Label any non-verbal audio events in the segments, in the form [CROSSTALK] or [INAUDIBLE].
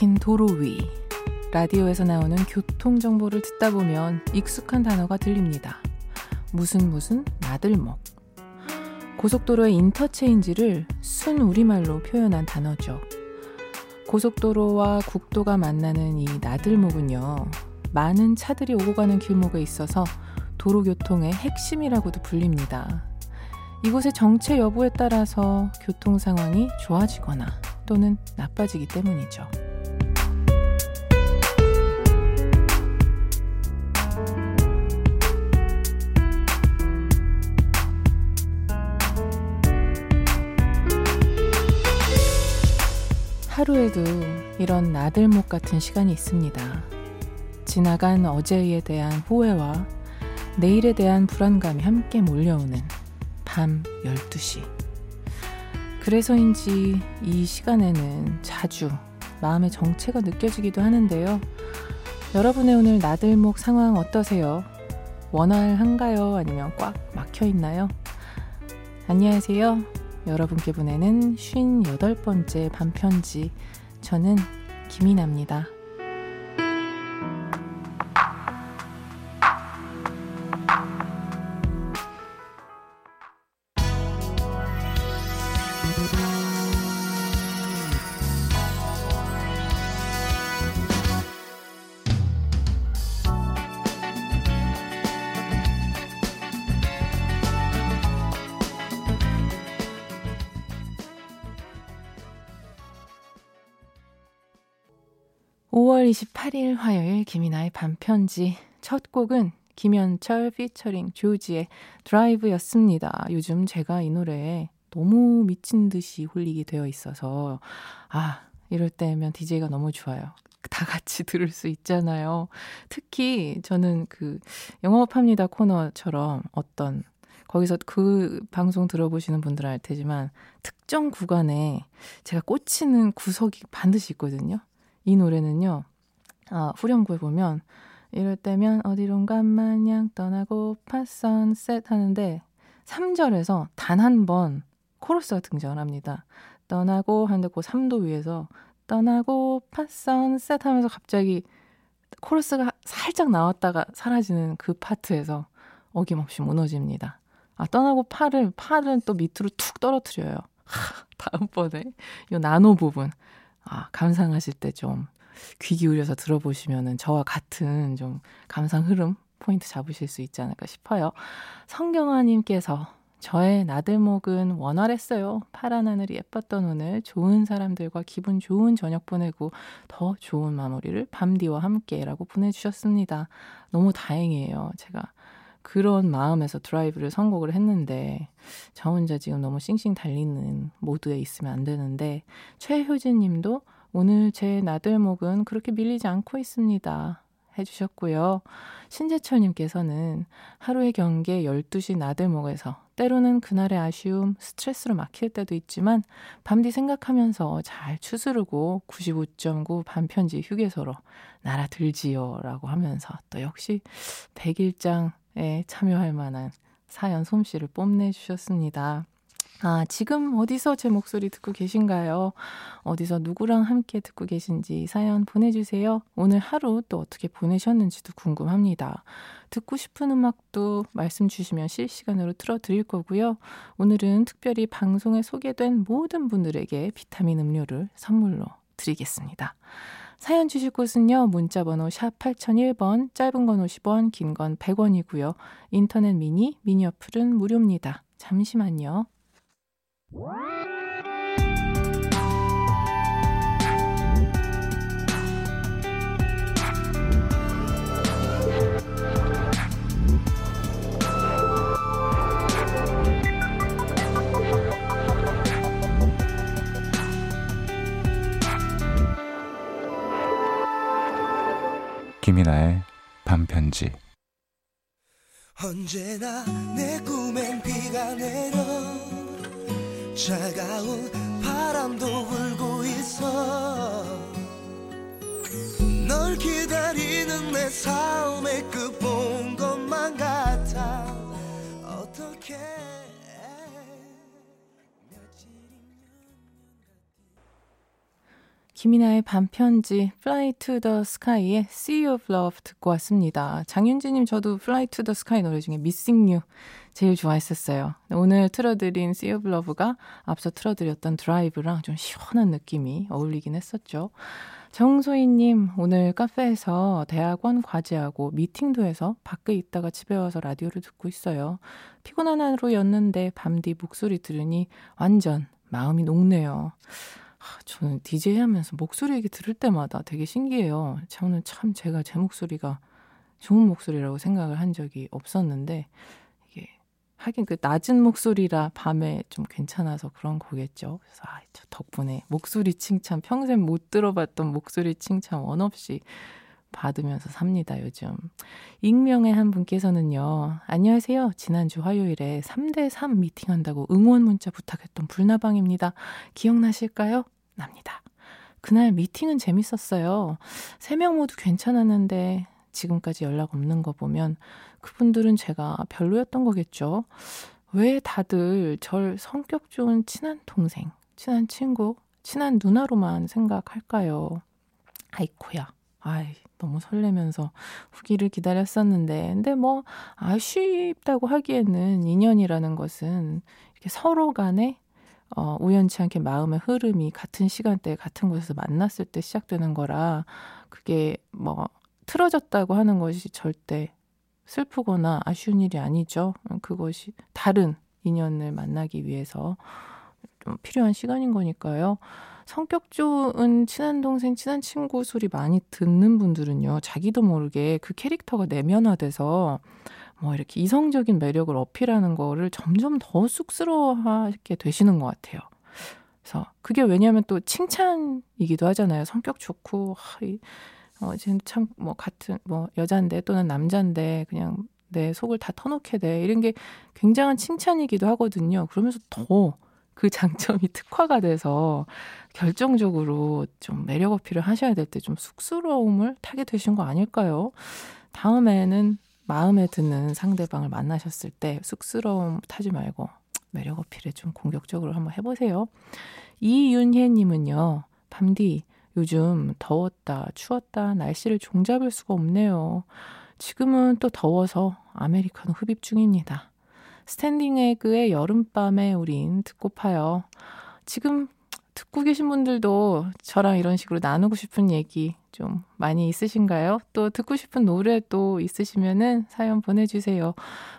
꽉 막힌 도로 위. 라디오에서 나오는 교통 정보를 듣다 보면 익숙한 단어가 들립니다. 무슨 무슨 나들목. 고속도로의 인터체인지를 순 우리말로 표현한 단어죠. 고속도로와 국도가 만나는 이 나들목은요, 많은 차들이 오고 가는 길목에 있어서 도로교통의 핵심이라고도 불립니다. 이곳의 정체 여부에 따라서 교통 상황이 좋아지거나 또는 나빠지기 때문이죠. 하루에도 이런 나들목 같은 시간이 있습니다. 지나간 어제에 대한 후회와 내일에 대한 불안감이 함께 몰려오는 밤 12시. 그래서인지 이 시간에는 자주 마음의 정체가 느껴지기도 하는데요. 여러분의 오늘 나들목 상황 어떠세요? 원활한가요? 아니면 꽉 막혀 있나요? 안녕하세요. 여러분께 보내는 58번째 반편지. 저는 김이나입니다. (5월 28일) 화요일 김이나의 반편지 첫 곡은 김현철 피처링 조지의 드라이브였습니다. 요즘 제가 이 노래에 너무 미친 듯이 홀리게 되어 있어서 아 이럴 때면 DJ가 너무 좋아요. 다 같이 들을 수 있잖아요. 특히 저는 그 영업합니다 코너처럼 어떤 거기서 그 방송 들어보시는 분들 알 테지만 특정 구간에 제가 꽂히는 구석이 반드시 있거든요. 이 노래는요. 아, 후렴구에 보면 이럴 때면 어디론가 마냥 떠나고 파선셋 하는데 3절에서 단 한 번 코러스가 등장을 합니다. 떠나고 하는데 그 3도 위에서 떠나고 파선셋 하면서 갑자기 코러스가 살짝 나왔다가 사라지는 그 파트에서 어김없이 무너집니다. 아, 떠나고 팔을, 팔은 또 밑으로 툭 떨어뜨려요. 하, 다음번에 이 나노 부분. 아, 감상하실 때 좀 귀 기울여서 들어보시면은 저와 같은 좀 감상 흐름 포인트 잡으실 수 있지 않을까 싶어요. 성경아님께서 저의 나들목은 원활했어요. 파란 하늘이 예뻤던 오늘 좋은 사람들과 기분 좋은 저녁 보내고 더 좋은 마무리를 밤디와 함께라고 보내주셨습니다. 너무 다행이에요. 제가 그런 마음에서 드라이브를 선곡을 했는데 저 혼자 지금 너무 싱싱 달리는 모드에 있으면 안 되는데 최효진 님도 오늘 제 나들목은 그렇게 밀리지 않고 있습니다. 해주셨고요. 신재철 님께서는 하루의 경계 12시 나들목에서 때로는 그날의 아쉬움, 스트레스로 막힐 때도 있지만 밤뒤 생각하면서 잘 추스르고 95.9 반편지 휴게소로 날아들지요. 라고 하면서 또 역시 백일장 에 참여할 만한 사연 솜씨를 뽐내주셨습니다. 아, 지금 어디서 제 목소리 듣고 계신가요? 어디서 누구랑 함께 듣고 계신지 사연 보내주세요. 오늘 하루 또 어떻게 보내셨는지도 궁금합니다. 듣고 싶은 음악도 말씀 주시면 실시간으로 틀어드릴 거고요. 오늘은 특별히 방송에 소개된 모든 분들에게 비타민 음료를 선물로 드리겠습니다. 사연 주실 곳은요. 문자 번호 샵 8001번, 짧은 건 50원, 긴 건 100원이고요. 인터넷 미니, 미니 어플은 무료입니다. 잠시만요. 김이나의 밤편지. 언제나 내 꿈엔 비가 내려 차가운 바람도 불고 있어. 널 기다리는 내 삶의 끝본 것만 같아. 어떻게 김이나의 반편지 Fly to the Sky의 Sea of Love 듣고 왔습니다. 장윤지님 저도 Fly to the Sky 노래 중에 Missing You 제일 좋아했었어요. 오늘 틀어드린 Sea of Love가 앞서 틀어드렸던 드라이브랑 좀 시원한 느낌이 어울리긴 했었죠. 정소희님, 오늘 카페에서 대학원 과제하고 미팅도 해서 밖에 있다가 집에 와서 라디오를 듣고 있어요. 피곤한 하루였는데 밤 뒤 목소리 들으니 완전 마음이 녹네요. 저는 DJ 하면서 목소리 얘기 들을 때마다 되게 신기해요. 저는 참 제가 제 목소리가 좋은 목소리라고 생각을 한 적이 없었는데, 이게, 하긴 그 낮은 목소리라 밤에 좀 괜찮아서 그런 거겠죠. 그래서, 아, 저 덕분에 목소리 칭찬, 평생 못 들어봤던 목소리 칭찬 원 없이 받으면서 삽니다, 요즘. 익명의 한 분께서는요, 안녕하세요. 지난주 화요일에 3대3 미팅 한다고 응원 문자 부탁했던 불나방입니다. 기억나실까요? 납니다. 그날 미팅은 재밌었어요. 세명 모두 괜찮았는데 지금까지 연락 없는 거 보면 그분들은 제가 별로였던 거겠죠. 왜 다들 절 성격 좋은 친한 동생, 친한 친구, 친한 누나로만 생각할까요? 아이코야. 아이, 너무 설레면서 후기를 기다렸었는데. 근데 뭐, 아쉽다고 하기에는 인연이라는 것은 이렇게 서로 간에 어, 우연치 않게 마음의 흐름이 같은 시간대에 같은 곳에서 만났을 때 시작되는 거라 그게 뭐 틀어졌다고 하는 것이 절대 슬프거나 아쉬운 일이 아니죠. 그것이 다른 인연을 만나기 위해서 좀 필요한 시간인 거니까요. 성격 좋은 친한 동생, 친한 친구 소리 많이 듣는 분들은요, 자기도 모르게 그 캐릭터가 내면화돼서 뭐 이렇게 이성적인 매력을 어필하는 거를 점점 더 쑥스러워하게 되시는 것 같아요. 그래서 그게 왜냐하면 또 칭찬이기도 하잖아요. 성격 좋고 하, 이, 어, 지금 참뭐 같은 뭐 여잔데 또는 남잔데 그냥 내 속을 다 터놓게 돼 이런 게 굉장한 칭찬이기도 하거든요. 그러면서 더 그 장점이 [LAUGHS] 특화가 돼서 결정적으로 좀 매력 어필을 하셔야 될 때 좀 쑥스러움을 타게 되신 거 아닐까요? 다음에는 마음에 드는 상대방을 만나셨을 때 쑥스러움 타지 말고 매력 어필에 좀 공격적으로 한번 해보세요. 이윤혜님은요, 밤디, 요즘 더웠다, 추웠다, 날씨를 종잡을 수가 없네요. 지금은 또 더워서 아메리카노 흡입 중입니다. 스탠딩 에그의 여름밤에 우린 듣고파요. 지금 듣고 계신 분들도 저랑 이런 식으로 나누고 싶은 얘기 좀 많이 있으신가요? 또 듣고 싶은 노래 또 있으시면은 사연 보내주세요.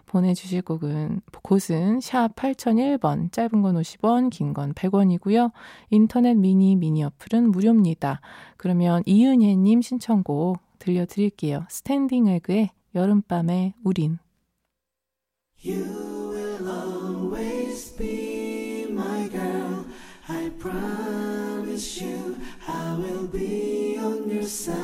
보내주실 곡은, 곳은 샵 8001번, 짧은 건 50원, 긴 건 100원이고요. 인터넷 미니, 미니 어플은 무료입니다. 그러면 이은혜님 신청곡 들려드릴게요. 스탠딩 에그의 여름밤에 우린. You promise you I will be on your side.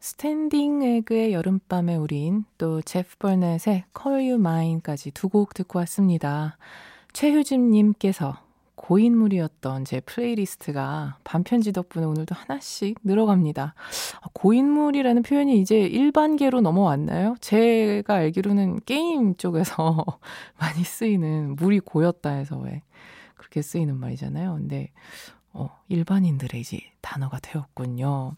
스탠딩 에그의 여름밤에 우린 또 제프 버넷의 Call You Mine까지 두 곡 듣고 왔습니다. 최효진님께서 고인물이었던 제 플레이리스트가 밤편지 덕분에 오늘도 하나씩 늘어갑니다. 아, 고인물이라는 표현이 이제 일반계로 넘어왔나요? 제가 알기로는 게임 쪽에서 [LAUGHS] 많이 쓰이는 물이 고였다 해서 왜 그렇게 쓰이는 말이잖아요. 근데 어, 일반인들의 이제 단어가 되었군요.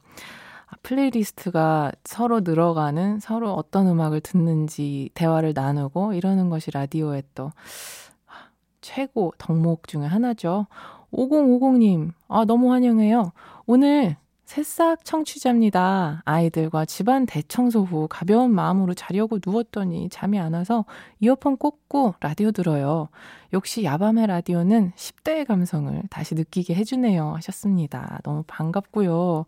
아, 플레이리스트가 서로 늘어가는 서로 어떤 음악을 듣는지 대화를 나누고 이러는 것이 라디오의 또 최고 덕목 중에 하나죠. 5050님, 아, 너무 환영해요. 오늘 새싹 청취자입니다. 아이들과 집안 대청소 후 가벼운 마음으로 자려고 누웠더니 잠이 안 와서 이어폰 꽂고 라디오 들어요. 역시 야밤의 라디오는 10대의 감성을 다시 느끼게 해주네요. 하셨습니다. 너무 반갑고요.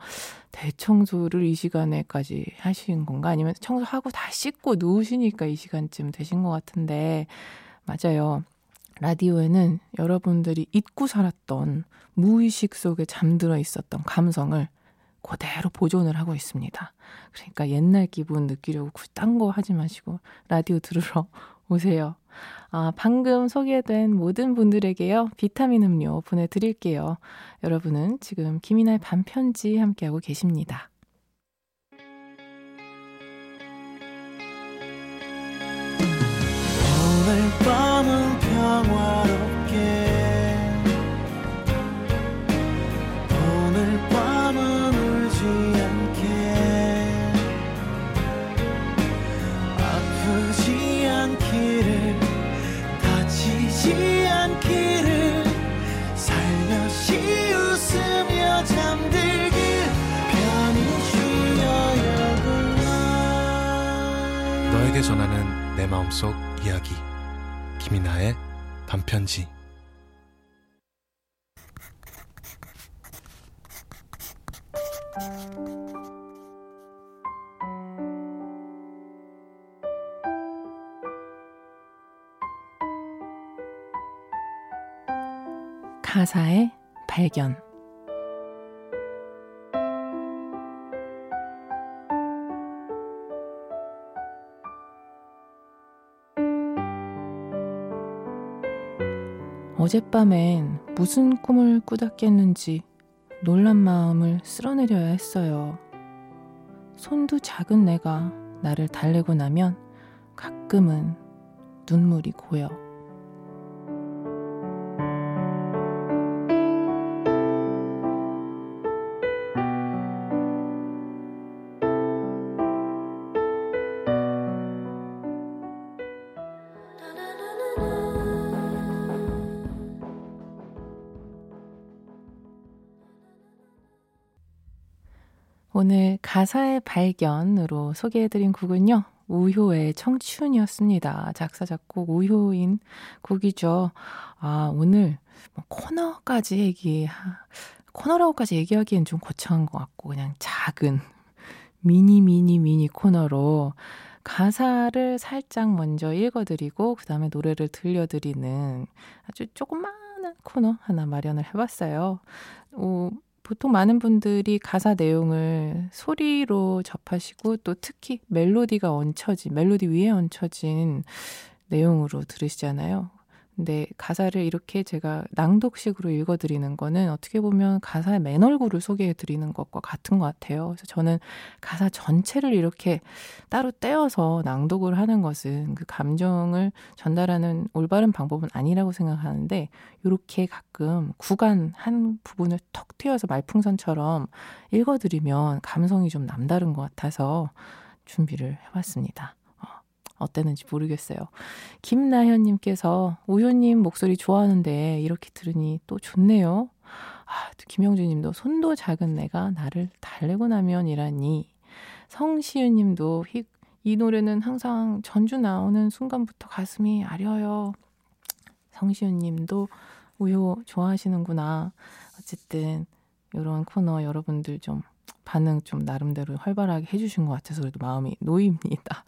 대청소를 이 시간에까지 하신 건가? 아니면 청소하고 다 씻고 누우시니까 이 시간쯤 되신 것 같은데, 맞아요. 라디오에는 여러분들이 잊고 살았던 무의식 속에 잠들어 있었던 감성을 그대로 보존을 하고 있습니다. 그러니까 옛날 기분 느끼려고 굳이 딴 거 하지 마시고 라디오 들으러 [LAUGHS] 오세요. 아, 방금 소개된 모든 분들에게요. 비타민 음료 보내드릴게요. 여러분은 지금 김이나의 반편지 함께하고 계십니다. 오늘 밤은 평화롭 가사의 발견 어젯밤엔 무슨 꿈을 꾸닥했는지 놀란 마음을 쓸어내려야 했어요. 손도 작은 내가 나를 달래고 나면 가끔은 눈물이 고여. 오늘 가사의 발견으로 소개해드린 곡은요. 우효의 청춘이었습니다. 작사, 작곡 우효인 곡이죠. 아, 오늘 뭐 코너까지 얘기, 코너라고까지 얘기하기엔 좀 거창한 것 같고, 그냥 작은 미니, 미니, 미니 코너로 가사를 살짝 먼저 읽어드리고, 그 다음에 노래를 들려드리는 아주 조그마한 코너 하나 마련을 해봤어요. 어, 보통 많은 분들이 가사 내용을 소리로 접하시고 또 특히 멜로디가 얹혀진, 멜로디 위에 얹혀진 내용으로 들으시잖아요. 근데 가사를 이렇게 제가 낭독식으로 읽어드리는 거는 어떻게 보면 가사의 맨 얼굴을 소개해드리는 것과 같은 것 같아요. 그래서 저는 가사 전체를 이렇게 따로 떼어서 낭독을 하는 것은 그 감정을 전달하는 올바른 방법은 아니라고 생각하는데 이렇게 가끔 구간 한 부분을 턱 튀어서 말풍선처럼 읽어드리면 감성이 좀 남다른 것 같아서 준비를 해봤습니다. 어땠는지 모르겠어요. 김나현님께서 우효님 목소리 좋아하는데 이렇게 들으니 또 좋네요. 아, 또 김영주님도 손도 작은 내가 나를 달래고 나면이라니. 성시윤님도 이 노래는 항상 전주 나오는 순간부터 가슴이 아려요. 성시윤님도 우효 좋아하시는구나. 어쨌든 이런 코너 여러분들 좀 반응 좀 나름대로 활발하게 해주신 것 같아서 그래도 마음이 놓입니다.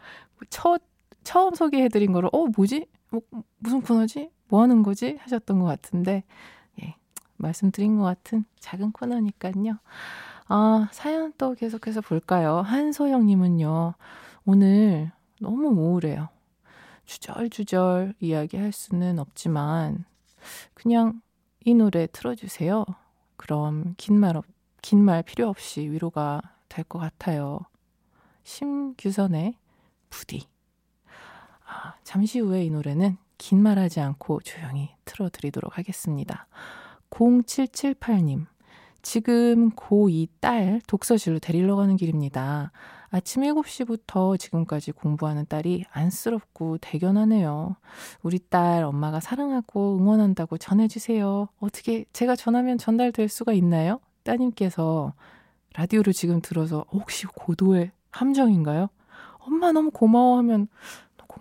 첫 처음 소개해드린 거를 어 뭐지? 뭐, 무슨 코너지? 뭐 하는 거지? 하셨던 것 같은데 예 말씀드린 것 같은 작은 코너니까요. 아 사연 또 계속해서 볼까요? 한소영님은요 오늘 너무 우울해요. 주절주절 이야기할 수는 없지만 그냥 이 노래 틀어주세요. 그럼 긴말 긴 말 필요 없이 위로가 될 것 같아요. 심규선의 부디. 아, 잠시 후에 이 노래는 긴 말하지 않고 조용히 틀어드리도록 하겠습니다. 0778님, 지금 고2 딸 독서실로 데리러 가는 길입니다. 아침 7시부터 지금까지 공부하는 딸이 안쓰럽고 대견하네요. 우리 딸 엄마가 사랑하고 응원한다고 전해주세요. 어떻게 제가 전하면 전달될 수가 있나요? 따님께서 라디오를 지금 들어서 혹시 고도의 함정인가요? 엄마 너무 고마워 하면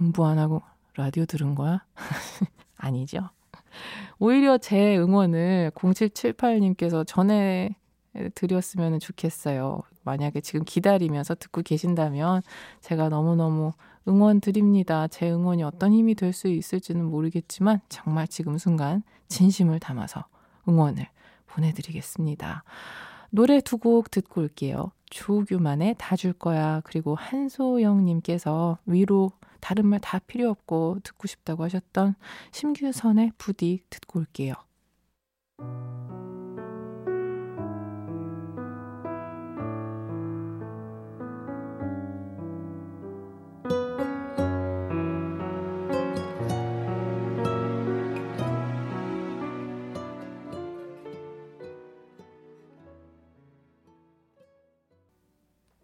공부 안 하고 라디오 들은 거야? [LAUGHS] 아니죠. 오히려 제 응원을 0778님께서 전해 드렸으면 좋겠어요. 만약에 지금 기다리면서 듣고 계신다면 제가 너무너무 응원 드립니다. 제 응원이 어떤 힘이 될 수 있을지는 모르겠지만 정말 지금 순간 진심을 담아서 응원을 보내드리겠습니다. 노래 두 곡 듣고 올게요. 조규만의 다 줄 거야. 그리고 한소영님께서 위로 다른 말 다 필요 없고 듣고 싶다고 하셨던 심규선의 부디 듣고 올게요.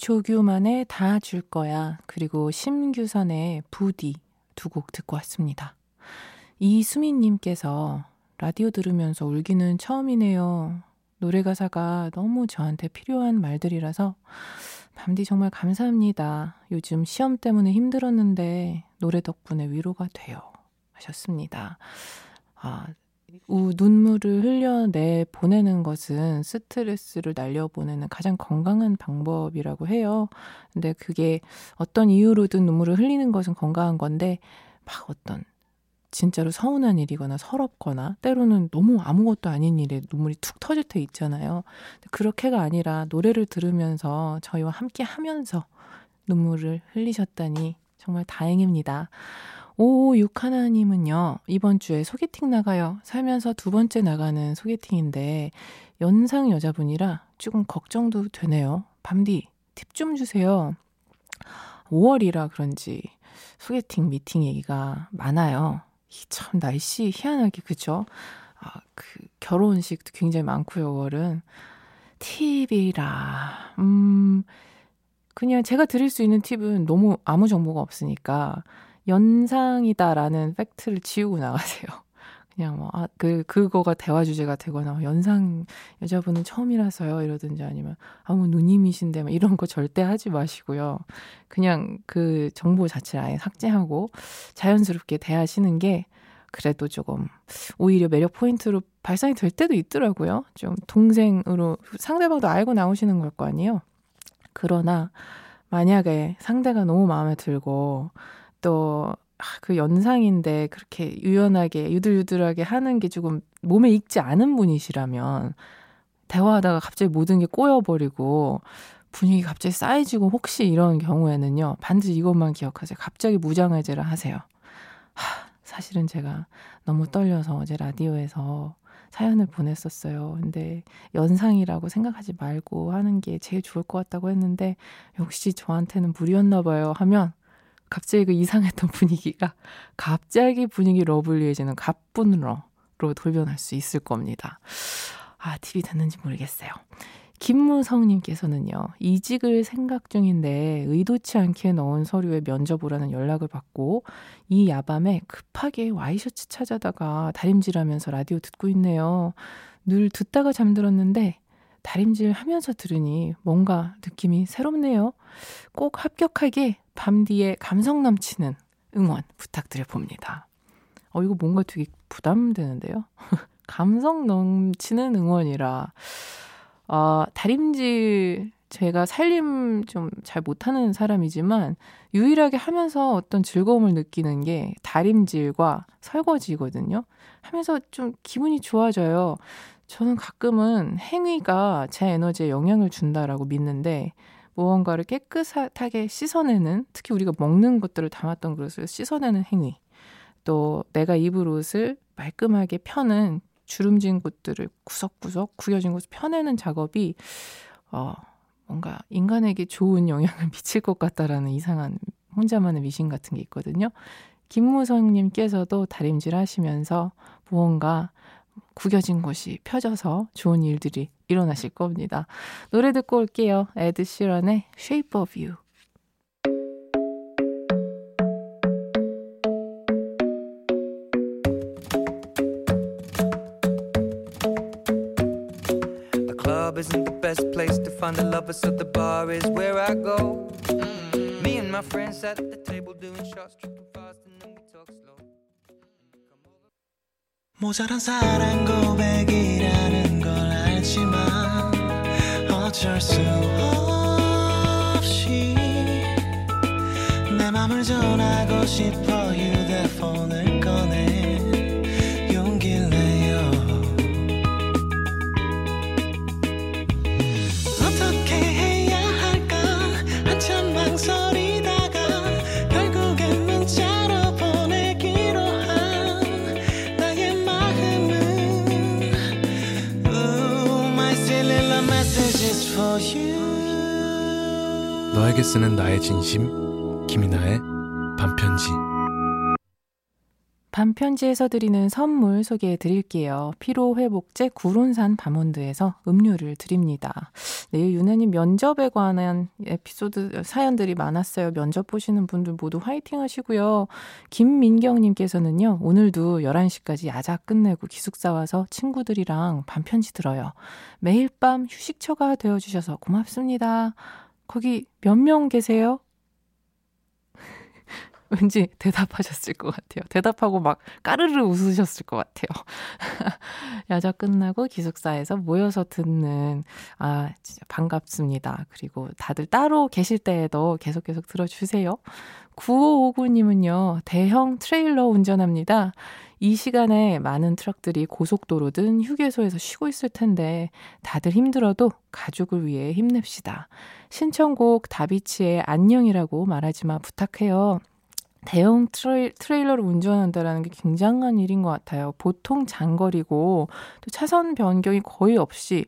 조규만의 다 줄 거야. 그리고 심규선의 부디 두 곡 듣고 왔습니다. 이수민님께서 라디오 들으면서 울기는 처음이네요. 노래 가사가 너무 저한테 필요한 말들이라서 밤디 정말 감사합니다. 요즘 시험 때문에 힘들었는데 노래 덕분에 위로가 돼요. 하셨습니다. 아, 우, 눈물을 흘려내 보내는 것은 스트레스를 날려보내는 가장 건강한 방법이라고 해요. 근데 그게 어떤 이유로든 눈물을 흘리는 것은 건강한 건데, 막 어떤 진짜로 서운한 일이거나 서럽거나 때로는 너무 아무것도 아닌 일에 눈물이 툭 터질 때 있잖아요. 그렇게가 아니라 노래를 들으면서 저희와 함께 하면서 눈물을 흘리셨다니 정말 다행입니다. 556 하나님은요, 이번 주에 소개팅 나가요. 살면서 두 번째 나가는 소개팅인데, 연상 여자분이라 조금 걱정도 되네요. 밤디, 팁 좀 주세요. 5월이라 그런지 소개팅 미팅 얘기가 많아요. 참 날씨 희한하게 그죠? 아, 그 결혼식도 굉장히 많고요, 5월은. 팁이라. 음. 그냥 제가 드릴 수 있는 팁은 너무 아무 정보가 없으니까 연상이다라는 팩트를 지우고 나가세요. [LAUGHS] 그냥 뭐, 아, 그, 그거가 대화 주제가 되거나, 뭐 연상 여자분은 처음이라서요, 이러든지 아니면, 아, 뭐 누님이신데, 뭐 이런 거 절대 하지 마시고요. 그냥 그 정보 자체를 아예 삭제하고 자연스럽게 대하시는 게 그래도 조금 오히려 매력 포인트로 발산이 될 때도 있더라고요. 좀 동생으로 상대방도 알고 나오시는 걸 거 아니에요. 그러나 만약에 상대가 너무 마음에 들고 또 그 연상인데 그렇게 유연하게 유들유들하게 하는 게 조금 몸에 익지 않은 분이시라면 대화하다가 갑자기 모든 게 꼬여버리고 분위기 갑자기 쌓여지고 혹시 이런 경우에는요 반드시 이것만 기억하세요. 갑자기 무장해제를 하세요. 하, 사실은 제가 너무 떨려서 어제 라디오에서 사연을 보냈었어요. 근데 연상이라고 생각하지 말고 하는 게 제일 좋을 것 같다고 했는데 역시 저한테는 무리였나 봐요 하면 갑자기 그 이상했던 [LAUGHS] 분위기가 갑자기 분위기 러블리해지는 가뿐러로 돌변할 수 있을 겁니다. 아, 팁이 됐는지 모르겠어요. 김무성님께서는요, 이직을 생각 중인데 의도치 않게 넣은 서류에 면접 오라는 연락을 받고 이 야밤에 급하게 와이셔츠 찾아다가 다림질하면서 라디오 듣고 있네요. 늘 듣다가 잠들었는데 다림질 하면서 들으니 뭔가 느낌이 새롭네요. 꼭 합격하게 밤 뒤에 감성 넘치는 응원 부탁드려 봅니다. 어, 이거 뭔가 되게 부담되는데요? [LAUGHS] 감성 넘치는 응원이라. 어, 다림질 제가 살림 좀 잘 못하는 사람이지만 유일하게 하면서 어떤 즐거움을 느끼는 게 다림질과 설거지거든요. 하면서 좀 기분이 좋아져요. 저는 가끔은 행위가 제 에너지에 영향을 준다라고 믿는데 무언가를 깨끗하게 씻어내는 특히 우리가 먹는 것들을 담았던 그릇을 씻어내는 행위 또 내가 입을 옷을 말끔하게 펴는 주름진 곳들을 구석구석 구겨진 곳을 펴내는 작업이 어 뭔가 인간에게 좋은 영향을 [LAUGHS] 미칠 것 같다라는 이상한 혼자만의 미신 같은 게 있거든요. 김무성님께서도 다림질 하시면서 무언가 구겨진 곳이 펴져서 좋은 일들이 일어나실 겁니다. 노래 듣고 올게요. 에드 시런의 Shape of You. 모자란 사랑 고백이라는 걸 알지만 어쩔 수 없이 내 맘을 전하고 싶어 휴대폰을 너에게 쓰는 나의 진심 김이나의 반편지 반편지에서 드리는 선물 소개해 드릴게요. 피로회복제 구론산 바몬드에서 음료를 드립니다. 내일 유난히 면접에 관한 에피소드, 사연들이 많았어요. 면접 보시는 분들 모두 화이팅 하시고요. 김민경님께서는요, 오늘도 11시까지 야자 끝내고 기숙사 와서 친구들이랑 반편지 들어요. 매일 밤 휴식처가 되어주셔서 고맙습니다. 거기 몇 명 계세요? 왠지 대답하셨을 것 같아요. 대답하고 막 까르르 웃으셨을 것 같아요. [LAUGHS] 야자 끝나고 기숙사에서 모여서 듣는, 아, 진짜 반갑습니다. 그리고 다들 따로 계실 때에도 계속 계속 들어주세요. 9559님은요, 대형 트레일러 운전합니다. 이 시간에 많은 트럭들이 고속도로든 휴게소에서 쉬고 있을 텐데 다들 힘들어도 가족을 위해 힘냅시다. 신청곡 다비치의 안녕이라고 말하지 마 부탁해요. 대형 트레일, 트레일러를 운전한다라는 게 굉장한 일인 것 같아요. 보통 장거리고 또 차선 변경이 거의 없이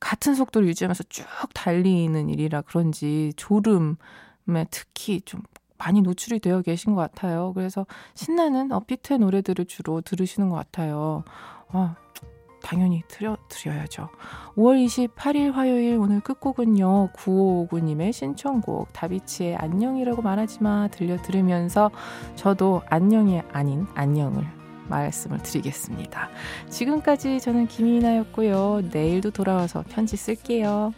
같은 속도를 유지하면서 쭉 달리는 일이라 그런지 졸음에 특히 좀 많이 노출이 되어 계신 것 같아요. 그래서 신나는 업비트의 노래들을 주로 들으시는 것 같아요. 아, 당연히 드려, 드려야죠. 5월 28일 화요일 오늘 끝곡은요. 9559님의 신청곡 다비치의 안녕이라고 말하지 마 들려 들으면서 저도 안녕이 아닌 안녕을 말씀을 드리겠습니다. 지금까지 저는 김이나였고요. 내일도 돌아와서 편지 쓸게요.